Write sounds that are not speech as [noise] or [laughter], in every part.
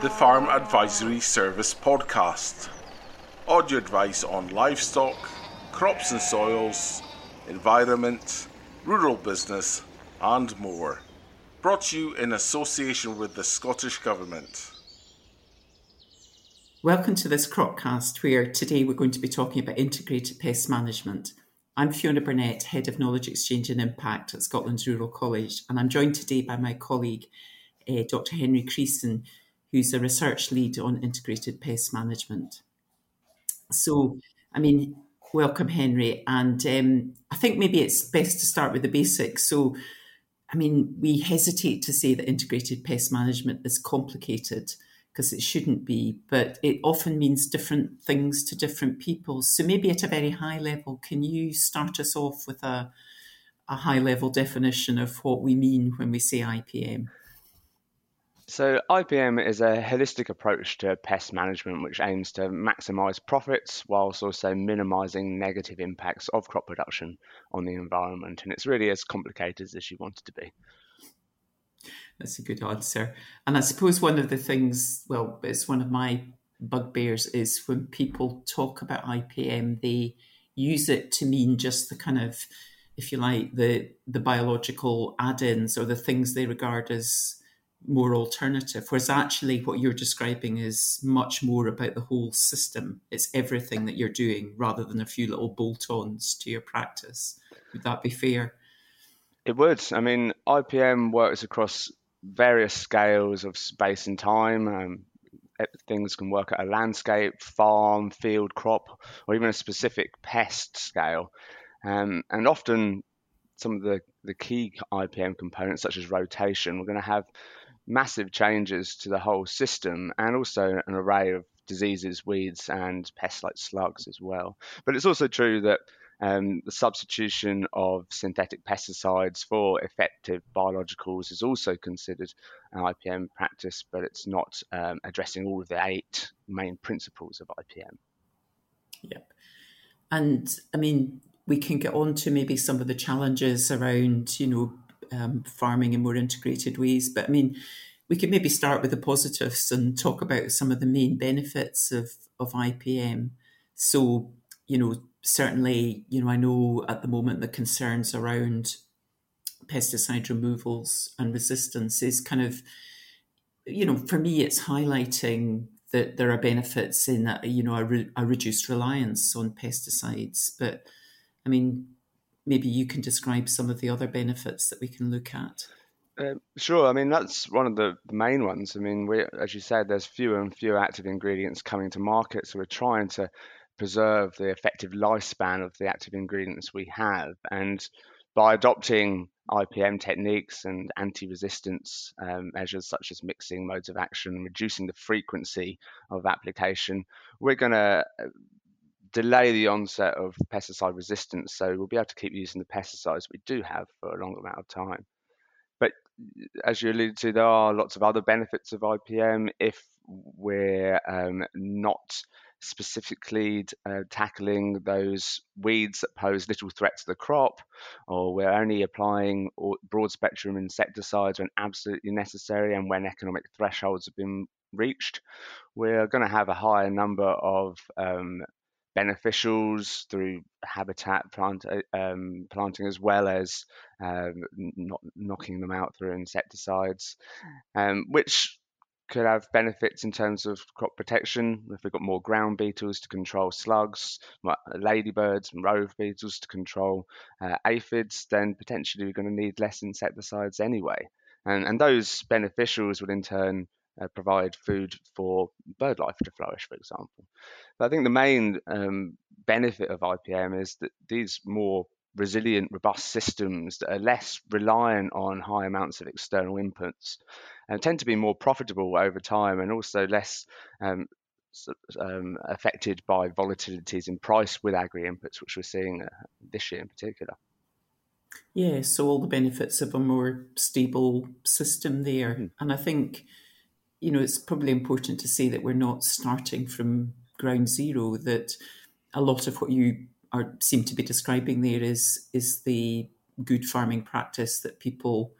the Farm Advisory Service podcast. Audio advice on livestock, crops and soils, environment, rural business, and more. Brought to you in association with the Scottish Government. Welcome to this Cropcast, where today we're going to be talking about integrated pest management. I'm Fiona Burnett, Head of Knowledge Exchange and Impact at Scotland's Rural College, and I'm joined today by my colleague, uh, Dr. Henry Creissen, who's a research lead on integrated pest management. So, I mean, welcome, Henry. And um, I think maybe it's best to start with the basics. So, I mean, we hesitate to say that integrated pest management is complicated because it shouldn't be, but it often means different things to different people. So maybe at a very high level, can you start us off with a, a high level definition of what we mean when we say IPM? So, IPM is a holistic approach to pest management which aims to maximize profits whilst also minimizing negative impacts of crop production on the environment. And it's really as complicated as you want it to be. That's a good answer. And I suppose one of the things, well, it's one of my bugbears is when people talk about IPM, they use it to mean just the kind of, if you like, the the biological add-ins or the things they regard as more alternative. Whereas actually what you're describing is much more about the whole system. It's everything that you're doing rather than a few little bolt-ons to your practice. Would that be fair? It would. I mean, IPM works across various scales of space and time. Um, things can work at a landscape, farm, field, crop, or even a specific pest scale. Um, and often, some of the, the key IPM components, such as rotation, we're going to have massive changes to the whole system and also an array of diseases, weeds, and pests like slugs as well. But it's also true that um, the substitution of synthetic pesticides for effective biologicals is also considered an IPM practice, but it's not um, addressing all of the eight main principles of IPM. Yep. And I mean, we can get on to maybe some of the challenges around, you know, um, farming in more integrated ways. But I mean, we could maybe start with the positives and talk about some of the main benefits of, of IPM. So, you know, certainly, you know, I know at the moment the concerns around pesticide removals and resistance is kind of, you know, for me, it's highlighting that there are benefits in, a, you know, a, re- a reduced reliance on pesticides. But I mean, maybe you can describe some of the other benefits that we can look at. Uh, sure. I mean, that's one of the main ones. I mean, we, as you said, there's fewer and fewer active ingredients coming to market, so we're trying to preserve the effective lifespan of the active ingredients we have. And by adopting IPM techniques and anti-resistance um, measures such as mixing modes of action, reducing the frequency of application, we're going to delay the onset of pesticide resistance. So we'll be able to keep using the pesticides we do have for a longer amount of time. But as you alluded to, there are lots of other benefits of IPM if we're um, not specifically uh, tackling those weeds that pose little threat to the crop, or we're only applying broad spectrum insecticides when absolutely necessary and when economic thresholds have been reached, we're going to have a higher number of um, beneficials through habitat plant, uh, um, planting as well as um, not knocking them out through insecticides, um, which could have benefits in terms of crop protection. If we've got more ground beetles to control slugs, ladybirds and rove beetles to control uh, aphids, then potentially we're going to need less insecticides anyway. And, and those beneficials would in turn uh, provide food for bird life to flourish, for example. But I think the main um, benefit of IPM is that these more resilient, robust systems that are less reliant on high amounts of external inputs and tend to be more profitable over time and also less um, um, affected by volatilities in price with agri inputs, which we're seeing uh, this year in particular. Yeah, so all the benefits of a more stable system there. Mm. And I think, you know, it's probably important to say that we're not starting from ground zero, that a lot of what you are seem to be describing there is is the good farming practice that people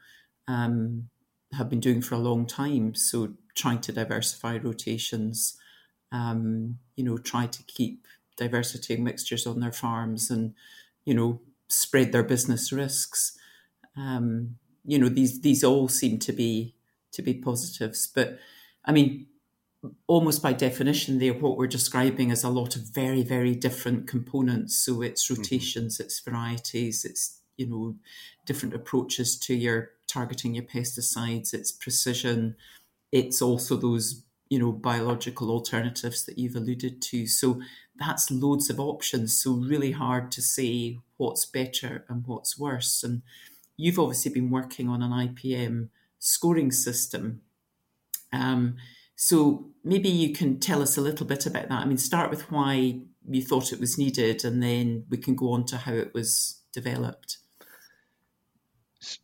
um, have been doing for a long time. So trying to diversify rotations, um, you know, try to keep diversity of mixtures on their farms and, you know, spread their business risks. Um, you know, these these all seem to be to be positives. But I mean, almost by definition, there what we're describing is a lot of very, very different components. So it's mm-hmm. rotations, mm-hmm. it's varieties, it's you know, different approaches to your targeting your pesticides, it's precision, it's also those you know biological alternatives that you've alluded to so that's loads of options so really hard to say what's better and what's worse and you've obviously been working on an ipm scoring system. Um, so maybe you can tell us a little bit about that. I mean start with why you thought it was needed and then we can go on to how it was developed.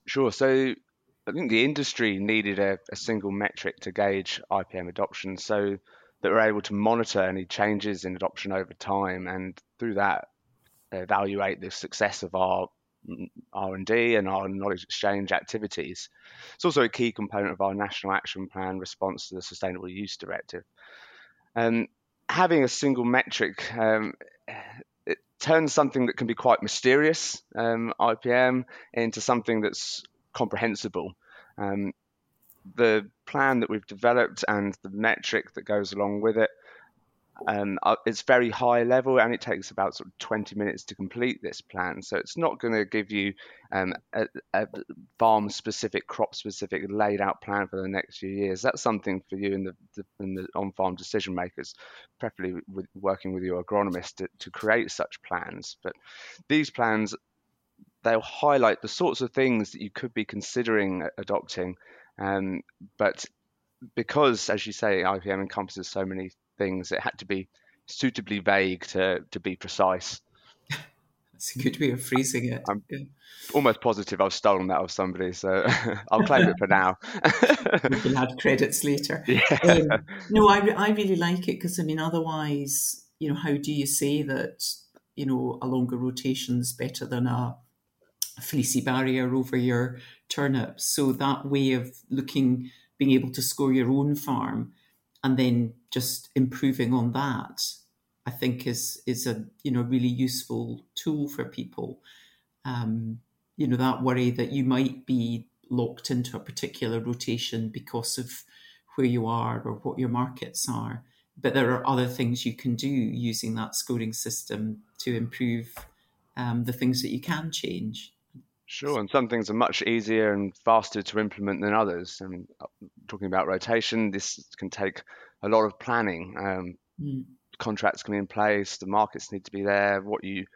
Sure. So I think the industry needed a, a, single metric to gauge IPM adoption so that we're able to monitor any changes in adoption over time and through that evaluate the success of our R&D and our knowledge exchange activities. It's also a key component of our National Action Plan response to the Sustainable Use Directive. And having a single metric um, it turns something that can be quite mysterious, um, IPM, into something that's comprehensible. Um, the plan that we've developed and the metric that goes along with it um, uh, it's very high level and it takes about sort of 20 minutes to complete this plan. So it's not going to give you um, a, a, farm specific, crop specific laid out plan for the next few years. That's something for you and the, the, the on farm decision makers, preferably with working with your agronomist to, to create such plans. But these plans they'll highlight the sorts of things that you could be considering adopting. Um, but because, as you say, IPM encompasses so many things, it had to be suitably vague to, to be precise. That's a good way of phrasing it. I'm yeah. almost positive I've stolen that of somebody, so [laughs] I'll claim it for now. [laughs] we can add credits later. [laughs] Yeah. Um, no, I, I really like it because, I mean, otherwise, you know, how do you say that, you know, a longer rotation is better than a fleecy barrier over your turnips. So that way of looking, being able to score your own farm and then just improving on that, I think is is a you know really useful tool for people. Um, you know that worry that you might be locked into a particular rotation because of where you are or what your markets are. But there are other things you can do using that scoring system to improve um, the things that you can change. Sure, and some things are much easier and faster to implement than others. I mean, uh, talking about rotation, this can take a lot of planning. Um, mm. Contracts can be in place, the markets need to be there. What you,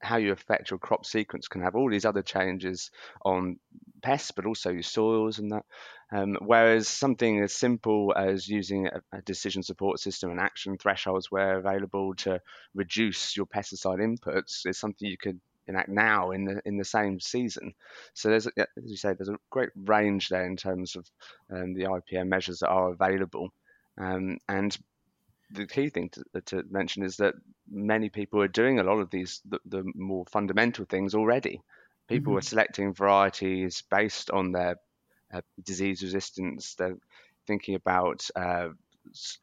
how you affect your crop sequence can have all these other changes on pests, but also your soils and that. Um, whereas something as simple as using a, a, decision support system and action thresholds where available to reduce your pesticide inputs is something you could enact now in the in the same season. So there's, as you say, there's a great range there in terms of um, the IPM measures that are available, um, and the key thing to, to, mention is that many people are doing a lot of these the, the more fundamental things already. People mm-hmm. are selecting varieties based on their uh, disease resistance. They're thinking about uh,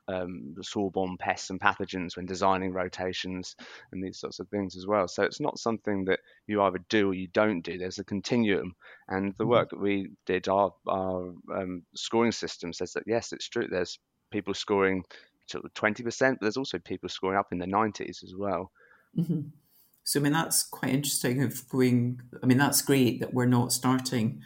um, soil-borne pests and pathogens when designing rotations and these sorts of things as well. So it's not something that you either do or you don't do. There's a continuum, and the mm-hmm. work that we did, our, our um, scoring system says that yes, it's true. There's people scoring sort of 20%, but there's also people scoring up in the 90s as well. Mm-hmm. So I mean that's quite interesting. Of going, I mean that's great that we're not starting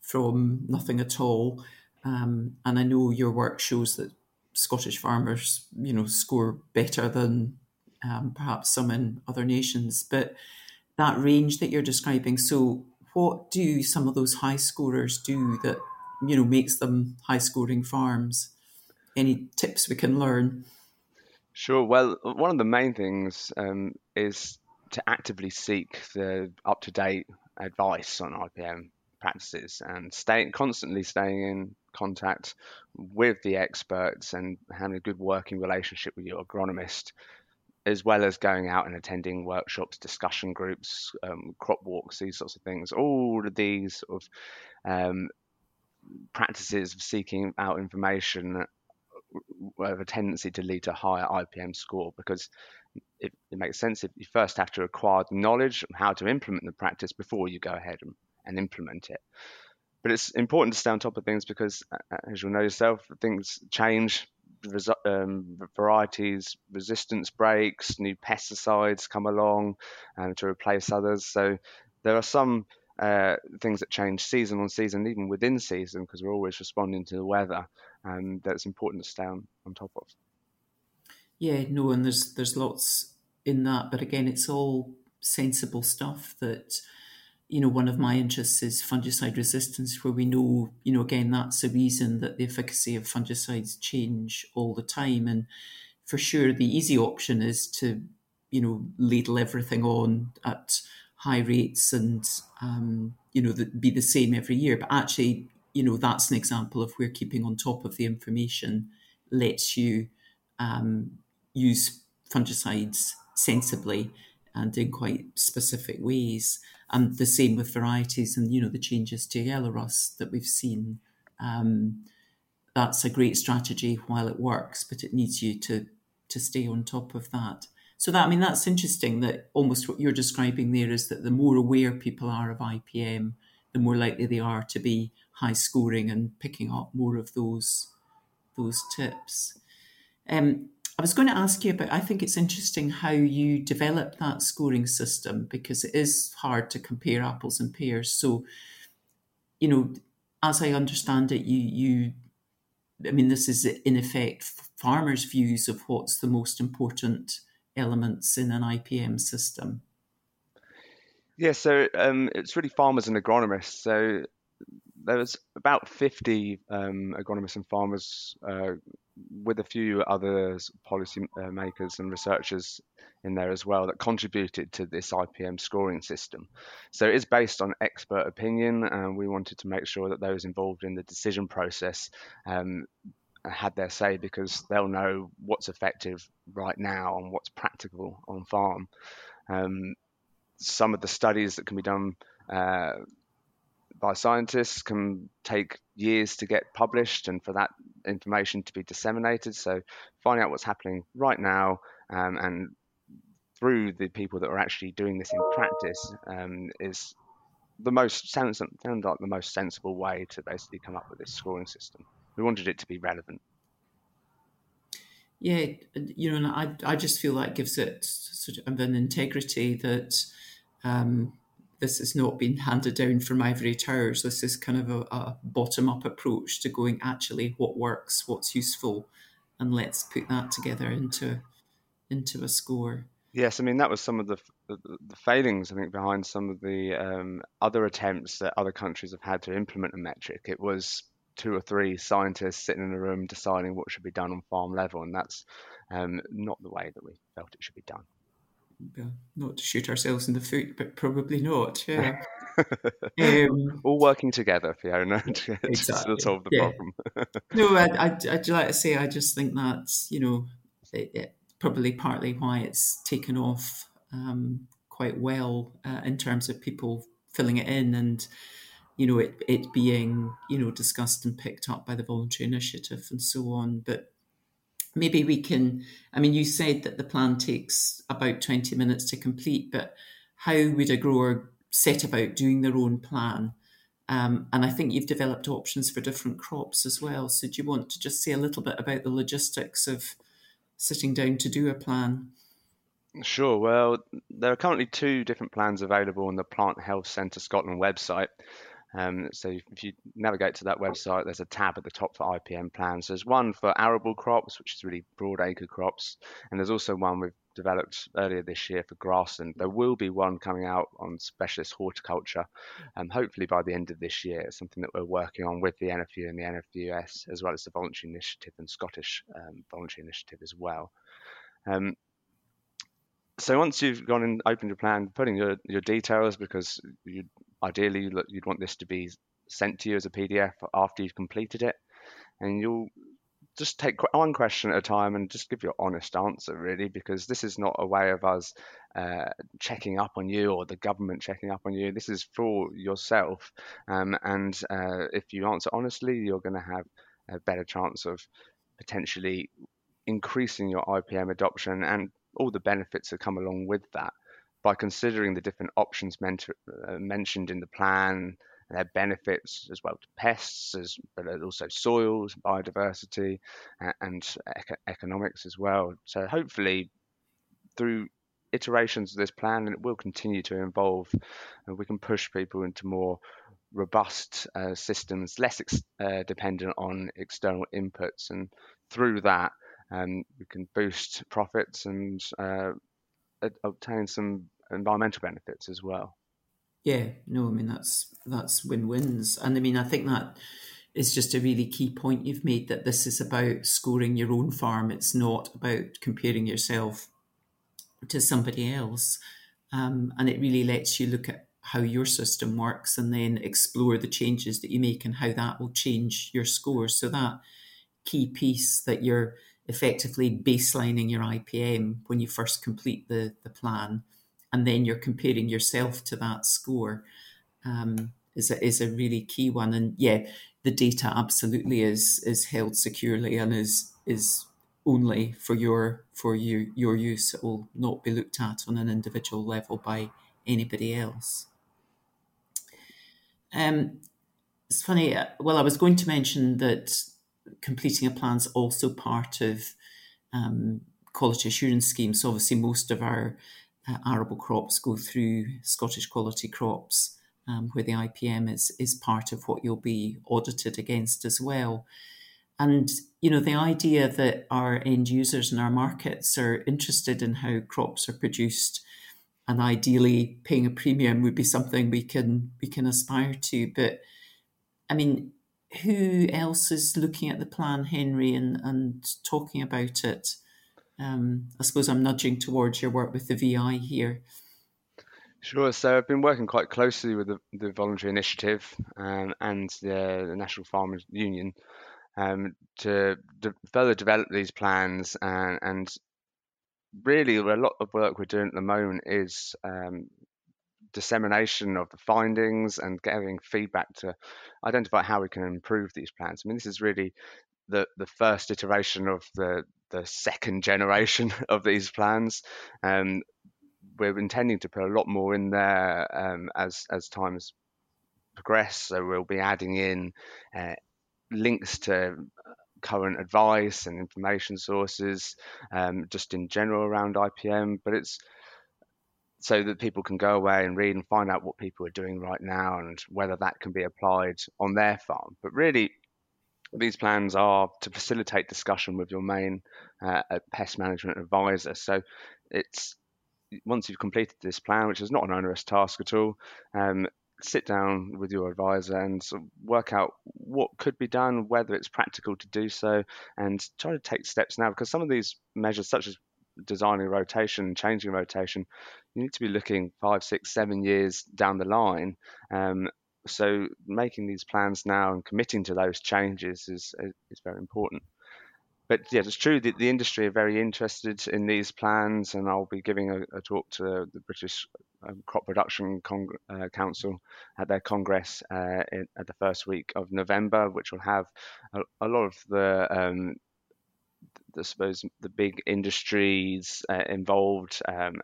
from nothing at all. Um, and I know your work shows that Scottish farmers, you know, score better than um, perhaps some in other nations. But that range that you're describing, so what do some of those high scorers do that you know makes them high scoring farms? Any tips we can learn? Sure. Well, one of the main things um, is to actively seek the up to date advice on IPM practices and staying constantly staying in contact with the experts and having a good working relationship with your agronomist, as well as going out and attending workshops, discussion groups, um, crop walks, these sorts of things. All of these sort of um, practices of seeking out information have a tendency to lead to higher IPM score because it, it, makes sense if you first have to acquire the knowledge of how to implement the practice before you go ahead and, and implement it. But it's important to stay on top of things because, as you'll know yourself, things change. Um, varieties, resistance breaks, new pesticides come along um, to replace others. So there are some uh, things that change season on season, even within season, because we're always responding to the weather, and that's important to stay on, on top of. Yeah, no, and there's there's lots in that, but again, it's all sensible stuff that you know one of my interests is fungicide resistance where we know you know again that's a reason that the efficacy of fungicides change all the time and for sure the easy option is to you know ladle everything on at high rates and um, you know the, be the same every year. But actually, you know that's an example of where keeping on top of the information lets you um, use fungicides sensibly and in quite specific ways. And the same with varieties and you know the changes to yellow rust that we've seen. Um, that's a great strategy while it works, but it needs you to to stay on top of that. So that I mean that's interesting that almost what you're describing there is that the more aware people are of IPM, the more likely they are to be high scoring and picking up more of those those tips. Um, I was going to ask you about. I think it's interesting how you developed that scoring system because it is hard to compare apples and pears. So, you know, as I understand it, you you, I mean, this is in effect farmers' views of what's the most important elements in an IPM system? Yeah, so um, it's really farmers and agronomists. So there was about 50 um, agronomists and farmers uh, with a few other policy uh, makers and researchers in there as well that contributed to this IPM scoring system. So it is based on expert opinion, and we wanted to make sure that those involved in the decision process um, had their say because they'll know what's effective right now and what's practical on farm. Um, some of the studies that can be done uh, by scientists can take years to get published and for that information to be disseminated. So finding out what's happening right now um, and through the people that are actually doing this in practice um, is the most sounds, like the most sensible way to basically come up with this scoring system we wanted it to be relevant. Yeah, you know, and I, I just feel that gives it sort of an integrity that um, this has not been handed down from ivory towers. This is kind of a, a bottom up approach to going actually what works, what's useful, and let's put that together into into a score. Yes, I mean that was some of the, the, failings I think behind some of the um, other attempts that other countries have had to implement a metric. It was two or three scientists sitting in a room deciding what should be done on farm level, and that's um, not the way that we felt it should be done. Well, not to shoot ourselves in the foot, but probably not. Yeah. [laughs] um, All working together, Fiona, [laughs] to, exactly. to solve the yeah. problem. [laughs] no, I, I, I'd like to say I just think that's, you know it, it, probably partly why it's taken off um, quite well uh, in terms of people filling it in and you know, it, it being, you know, discussed and picked up by the voluntary initiative and so on. But maybe we can, I mean, you said that the plan takes about 20 minutes to complete, but how would a grower set about doing their own plan? Um, and I think you've developed options for different crops as well. So do you want to just say a little bit about the logistics of sitting down to do a plan? Sure. Well, there are currently two different plans available on the Plant Health Centre Scotland website. Um, so if you navigate to that website, there's a tab at the top for IPM plans. There's one for arable crops, which is really broad acre crops, and there's also one we've developed earlier this year for grassland. There will be one coming out on specialist horticulture, um, hopefully by the end of this year. It's something that we're working on with the NFU and the NFUS, as well as the voluntary initiative and Scottish um, voluntary initiative as well. Um, so once you've gone and opened your plan, putting your, your details because you ideally you'd want this to be sent to you as a PDF after you've completed it, and you'll just take one question at a time and just give your honest answer, really, because this is not a way of us uh, checking up on you or the government checking up on you. This is for yourself. Um, and uh, if you answer honestly, you're going to have a better chance of potentially increasing your IPM adoption and all the benefits that come along with that by considering the different options meant, uh, mentioned in the plan their benefits as well to pests, as but also soils, biodiversity, and eco- economics as well. So hopefully, through iterations of this plan, and it will continue to evolve, and we can push people into more robust uh, systems, less ex- uh, dependent on external inputs, and through that, um, we can boost profits and uh, obtain some environmental benefits as well. Yeah, no, I mean that's that's win-wins, and I mean I think that is just a really key point you've made that this is about scoring your own farm. It's not about comparing yourself to somebody else, um, and it really lets you look at how your system works and then explore the changes that you make and how that will change your score. So that key piece that you're effectively baselining your IPM when you first complete the, the plan and then you're comparing yourself to that score um, is a, is a really key one. And yeah, the data absolutely is is held securely and is is only for your for your your use. It will not be looked at on an individual level by anybody else. Um, it's funny. Uh, well, I was going to mention that completing a plan is also part of um, quality assurance schemes. So obviously, most of our uh, arable crops go through Scottish quality crops, um, where the IPM is is part of what you'll be audited against as well. And you know the idea that our end users and our markets are interested in how crops are produced, and ideally paying a premium would be something we can we can aspire to. But I mean, who else is looking at the plan, Henry, and and talking about it? Um, I suppose I'm nudging towards your work with the VI here. Sure. So I've been working quite closely with the, the voluntary initiative um, and the, the, National Farmers Union um, to de- further develop these plans. And, and, really, a lot of work we're doing at the moment is um, dissemination of the findings and getting feedback to identify how we can improve these plans. I mean, this is really the the first iteration of the the second generation [laughs] of these plans. Um, we're intending to put a lot more in there um, as as times progress. So we'll be adding in uh, links to current advice and information sources, um, just in general around IPM. But it's so that people can go away and read and find out what people are doing right now and whether that can be applied on their farm. But really, these plans are to facilitate discussion with your main uh, pest management advisor. So it's once you've completed this plan, which is not an onerous task at all, um, sit down with your advisor and sort of work out what could be done, whether it's practical to do so, and try to take steps now. Because some of these measures, such as designing rotation, changing rotation, you need to be looking five, six, seven years down the line. Um, so making these plans now and committing to those changes is is very important. But yeah, it's true that the industry are very interested in these plans, and I'll be giving a, a talk to the British um, Crop Production Cong- uh, Council at their congress uh, in, at the first week of November, which will have a, a lot of the um, I suppose the big industries uh, involved, um,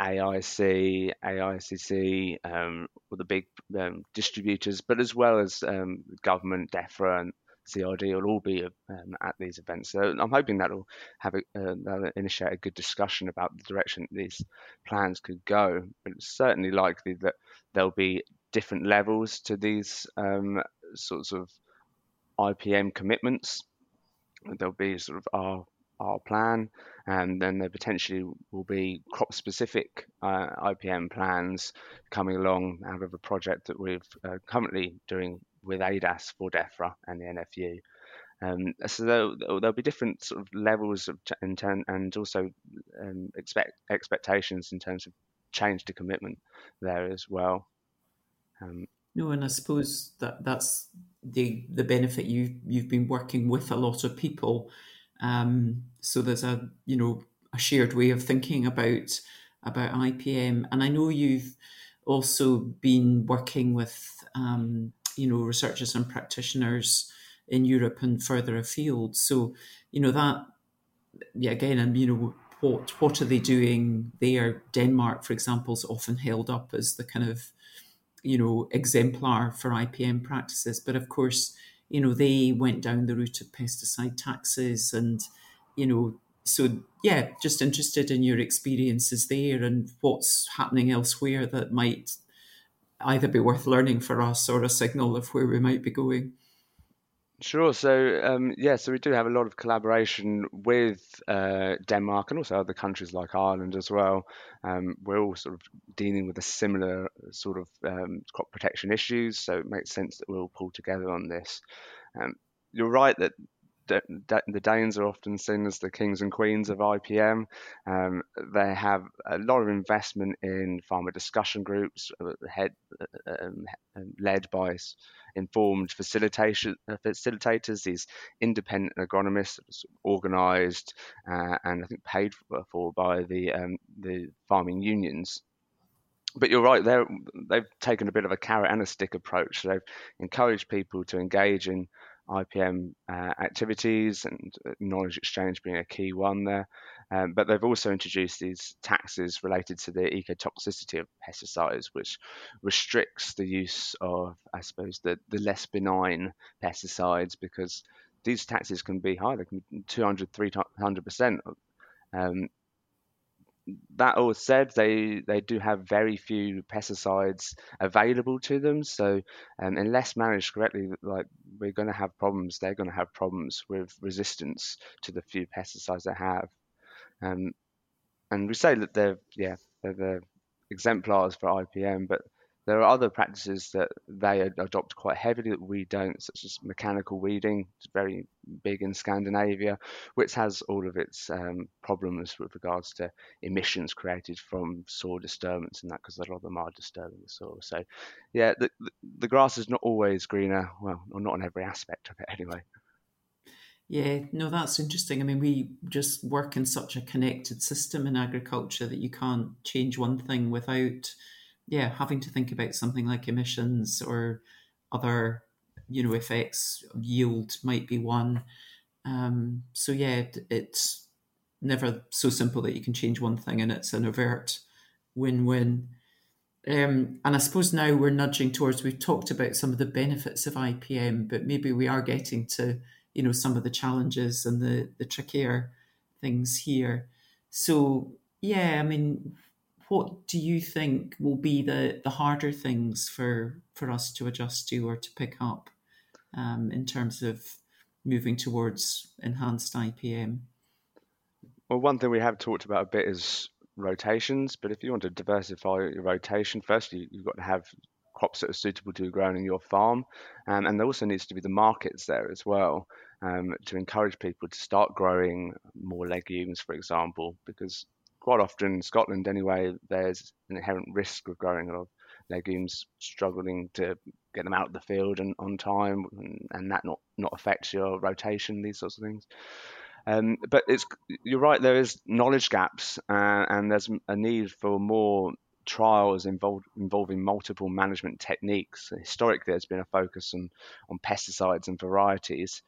AIC, AICC, um, all the big um, distributors, but as well as um, government, DEFRA, and CRD will all be um, at these events. So I'm hoping that'll have a, uh, initiate a good discussion about the direction these plans could go. But it's certainly likely that there'll be different levels to these um, sorts of IPM commitments. There'll be sort of our our plan, and then there potentially will be crop specific uh, IPM plans coming along out of a project that we're uh, currently doing with ADAS for DEFRA and the NFU. Um, so there'll, there'll, be different sort of levels of intent and also um, expect expectations in terms of change to commitment there as well. Um, No, and I suppose that that's the the benefit you you've been working with a lot of people, um, so there's a you know a shared way of thinking about about IPM, and I know you've also been working with um, you know researchers and practitioners in Europe and further afield. So you know that yeah again, and you know what what are they doing there? Denmark, for example, is often held up as the kind of you know exemplar for IPM practices, but of course you know they went down the route of pesticide taxes and you know so yeah just interested in your experiences there and what's happening elsewhere that might either be worth learning for us or a signal of where we might be going Sure. So, um, yeah, so we do have a lot of collaboration with uh, Denmark and also other countries like Ireland as well. Um, we're all sort of dealing with a similar sort of um, crop protection issues, so it makes sense that we'll all pull together on this. Um, you're right that the Danes are often seen as the kings and queens of IPM. Um, they have a lot of investment in farmer discussion groups, uh, head, uh, um, led by informed facilitation, uh, facilitators, these independent agronomists organised uh, and I think paid for by the um, the farming unions. But you're right, they've taken a bit of a carrot and a stick approach. They've encouraged people to engage in IPM uh, activities and uh, knowledge exchange being a key one there. Um, but they've also introduced these taxes related to the ecotoxicity of pesticides, which restricts the use of, I suppose, the, the less benign pesticides because these taxes can be high, they can be 200, 300%. Um, that all said, they they do have very few pesticides available to them. So um, unless managed correctly, like we're going to have problems. They're going to have problems with resistance to the few pesticides they have. Um, and we say that they're yeah they're the exemplars for IPM, but there are other practices that they adopt quite heavily that we don't, such as mechanical weeding. It's very big in Scandinavia, which has all of its um, problems with regards to emissions created from soil disturbance and that, because a lot of them are disturbing the soil. So, yeah, the, the grass is not always greener, well, or not on every aspect of it anyway. Yeah, no, that's interesting. I mean, we just work in such a connected system in agriculture that you can't change one thing without yeah, having to think about something like emissions or other, you know, effects, yield might be one. Um, so yeah, it's never so simple that you can change one thing and it's an overt win-win. Um, and I suppose now we're nudging towards. We've talked about some of the benefits of IPM, but maybe we are getting to you know some of the challenges and the the trickier things here. So yeah, I mean, what do you think will be the, the harder things for, for us to adjust to or to pick up um, in terms of moving towards enhanced IPM? Well, one thing we have talked about a bit is rotations, but if you want to diversify your rotation, first you, have got to have crops that are suitable to be grown in your farm, um, and there also needs to be the markets there as well um, to encourage people to start growing more legumes, for example, because quite often in Scotland anyway, there's an inherent risk of growing a lot of legumes, struggling to get them out of the field and on time, and, and that not not affects your rotation, these sorts of things. Um, but it's you're right. There is knowledge gaps, uh, and there's a need for more trials involved, involving multiple management techniques. Historically, there's been a focus on on pesticides and varieties,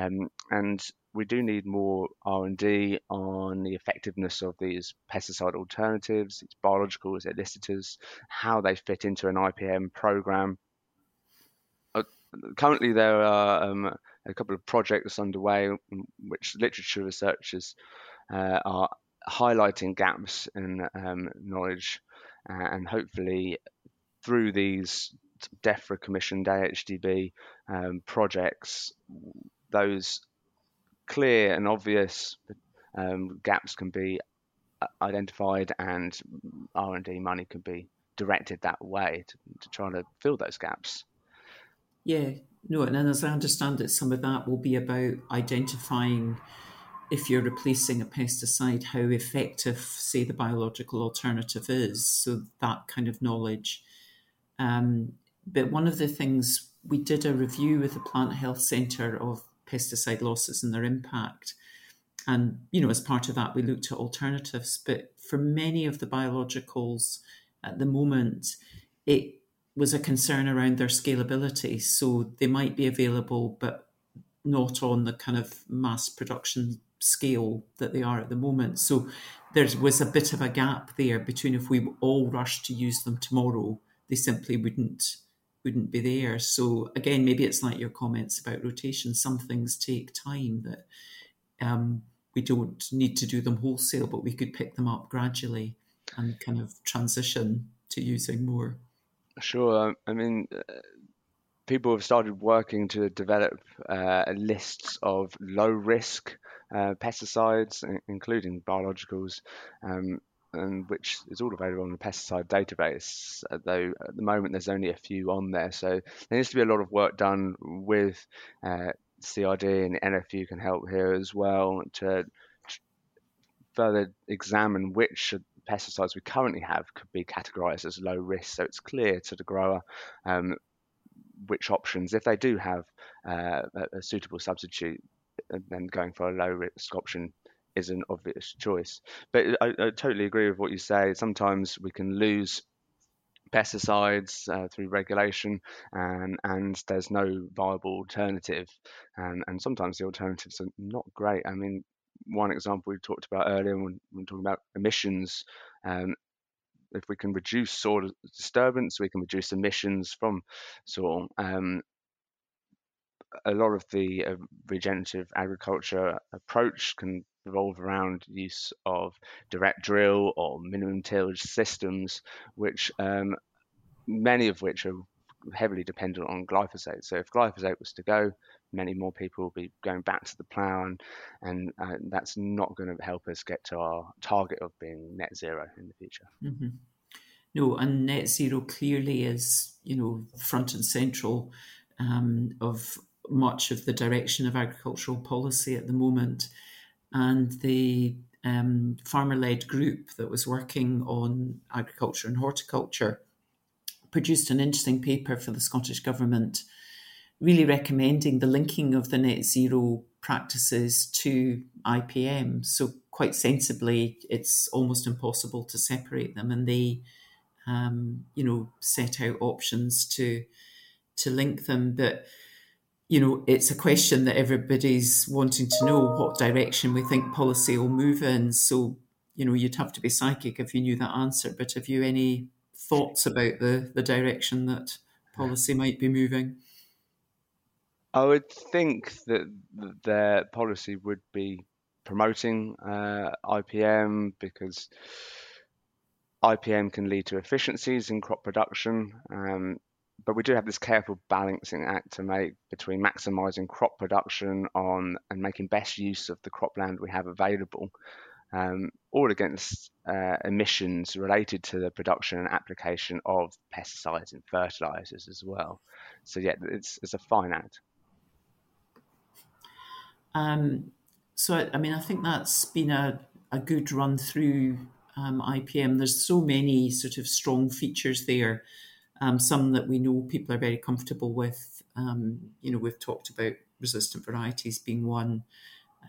um, and we do need more R&D on the effectiveness of these pesticide alternatives, these biological elicitors, how they fit into an IPM program. Uh, currently, there are um, a couple of projects underway which literature researchers uh, are highlighting gaps in um, knowledge uh, and hopefully through these DEFRA commissioned AHDB um, projects, those clear and obvious um, gaps can be uh, identified and R&D money can be directed that way to, to try to fill those gaps. Yeah, no, and as I understand it, some of that will be about identifying if you're replacing a pesticide, how effective, say, the biological alternative is. So that kind of knowledge. Um, but one of the things we did a review with the Plant Health Centre of pesticide losses and their impact. And, you know, as part of that, we looked at alternatives. But for many of the biologicals at the moment, it was a concern around their scalability. So they might be available, but not on the kind of mass production scale that they are at the moment. So there was a bit of a gap there between if we all rushed to use them tomorrow, they simply wouldn't wouldn't be there. So again, maybe it's like your comments about rotation. Some things take time that um, we don't need to do them wholesale, but we could pick them up gradually and kind of transition to using more. Sure. I mean, uh, people have started working to develop uh, lists of low risk uh, pesticides, including biologicals, um, and which is all available on the pesticide database. Though at the moment there's only a few on there, so there needs to be a lot of work done with uh, CRD and NFU can help here as well to further examine which pesticides we currently have could be categorized as low risk, so it's clear to the grower um, which options, if they do have uh, a, a, suitable substitute, uh, then going for a low risk option is an obvious choice. But I, I totally agree with what you say. Sometimes we can lose pesticides uh, through regulation and, and there's no viable alternative and, and sometimes the alternatives are not great i mean one example we talked about earlier when, when talking about emissions um, if we can reduce soil disturbance, we can reduce emissions from soil. Um, a lot of the uh, regenerative agriculture approach can revolve around use of direct drill or minimum tillage systems, which um, many of which are heavily dependent on glyphosate. So if glyphosate was to go, many more people will be going back to the plough, and, and uh, that's not going to help us get to our target of being net zero in the future. Mm-hmm. No, and net zero clearly is, you know, front and central um, of much of the direction of agricultural policy at the moment. And the um, farmer led group that was working on agriculture and horticulture produced an interesting paper for the Scottish Government, really recommending the linking of the net zero practices to IPM. So, quite sensibly, it's almost impossible to separate them, and they, um, you know, set out options to to link them. But you know, it's a question that everybody's wanting to know what direction we think policy will move in. So, you know, you'd have to be psychic if you knew that answer. But have you any thoughts about the, the direction that policy might be moving? I would think that their policy would be promoting uh, IPM because IPM can lead to efficiencies in crop production. Um, but we do have this careful balancing act to make between maximizing crop production on and making best use of the cropland we have available, um, all against uh, emissions related to the production and application of pesticides and fertilizers as well. So yeah, it's it's a fine act. Um, so I mean, I think that's been a, a good run through um, IPM. There's so many sort of strong features there um, some that we know people are very comfortable with. Um, you know, we've talked about resistant varieties being one,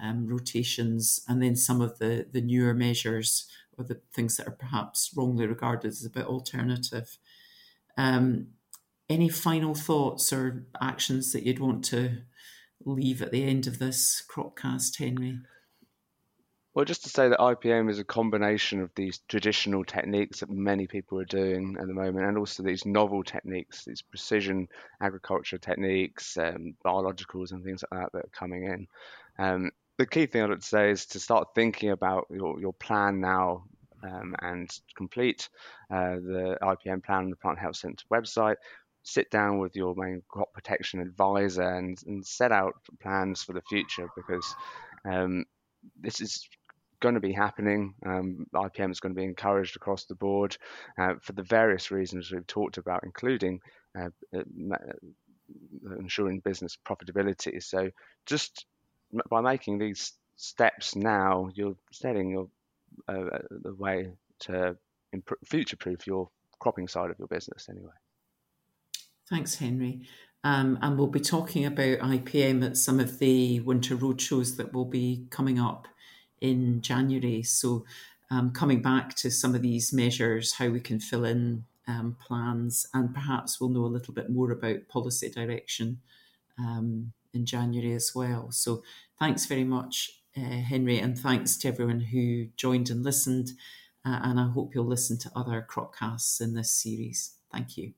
um, rotations, and then some of the, the newer measures or the things that are perhaps wrongly regarded as a bit alternative. Um, any final thoughts or actions that you'd want to leave at the end of this cropcast, Henry? Well, just to say that IPM is a combination of these traditional techniques that many people are doing at the moment, and also these novel techniques, these precision agriculture techniques, um, biologicals, and things like that that are coming in. Um, the key thing I'd like to say is to start thinking about your, your plan now um, and complete uh, the IPM plan on the Plant Health Centre website. Sit down with your main crop protection advisor and, and set out plans for the future because um, this is going to be happening. Um, IPM is going to be encouraged across the board uh, for the various reasons we've talked about, including uh, uh, uh, ensuring business profitability. So, just by making these steps now, you're setting your uh, the way to future-proof your cropping side of your business. Anyway. Thanks, Henry. Um, and we'll be talking about IPM at some of the winter roadshows that will be coming up in January. So, um, coming back to some of these measures, how we can fill in um, plans, and perhaps we'll know a little bit more about policy direction um, in January as well. So, thanks very much, uh, Henry, and thanks to everyone who joined and listened. Uh, and I hope you'll listen to other Cropcasts in this series. Thank you.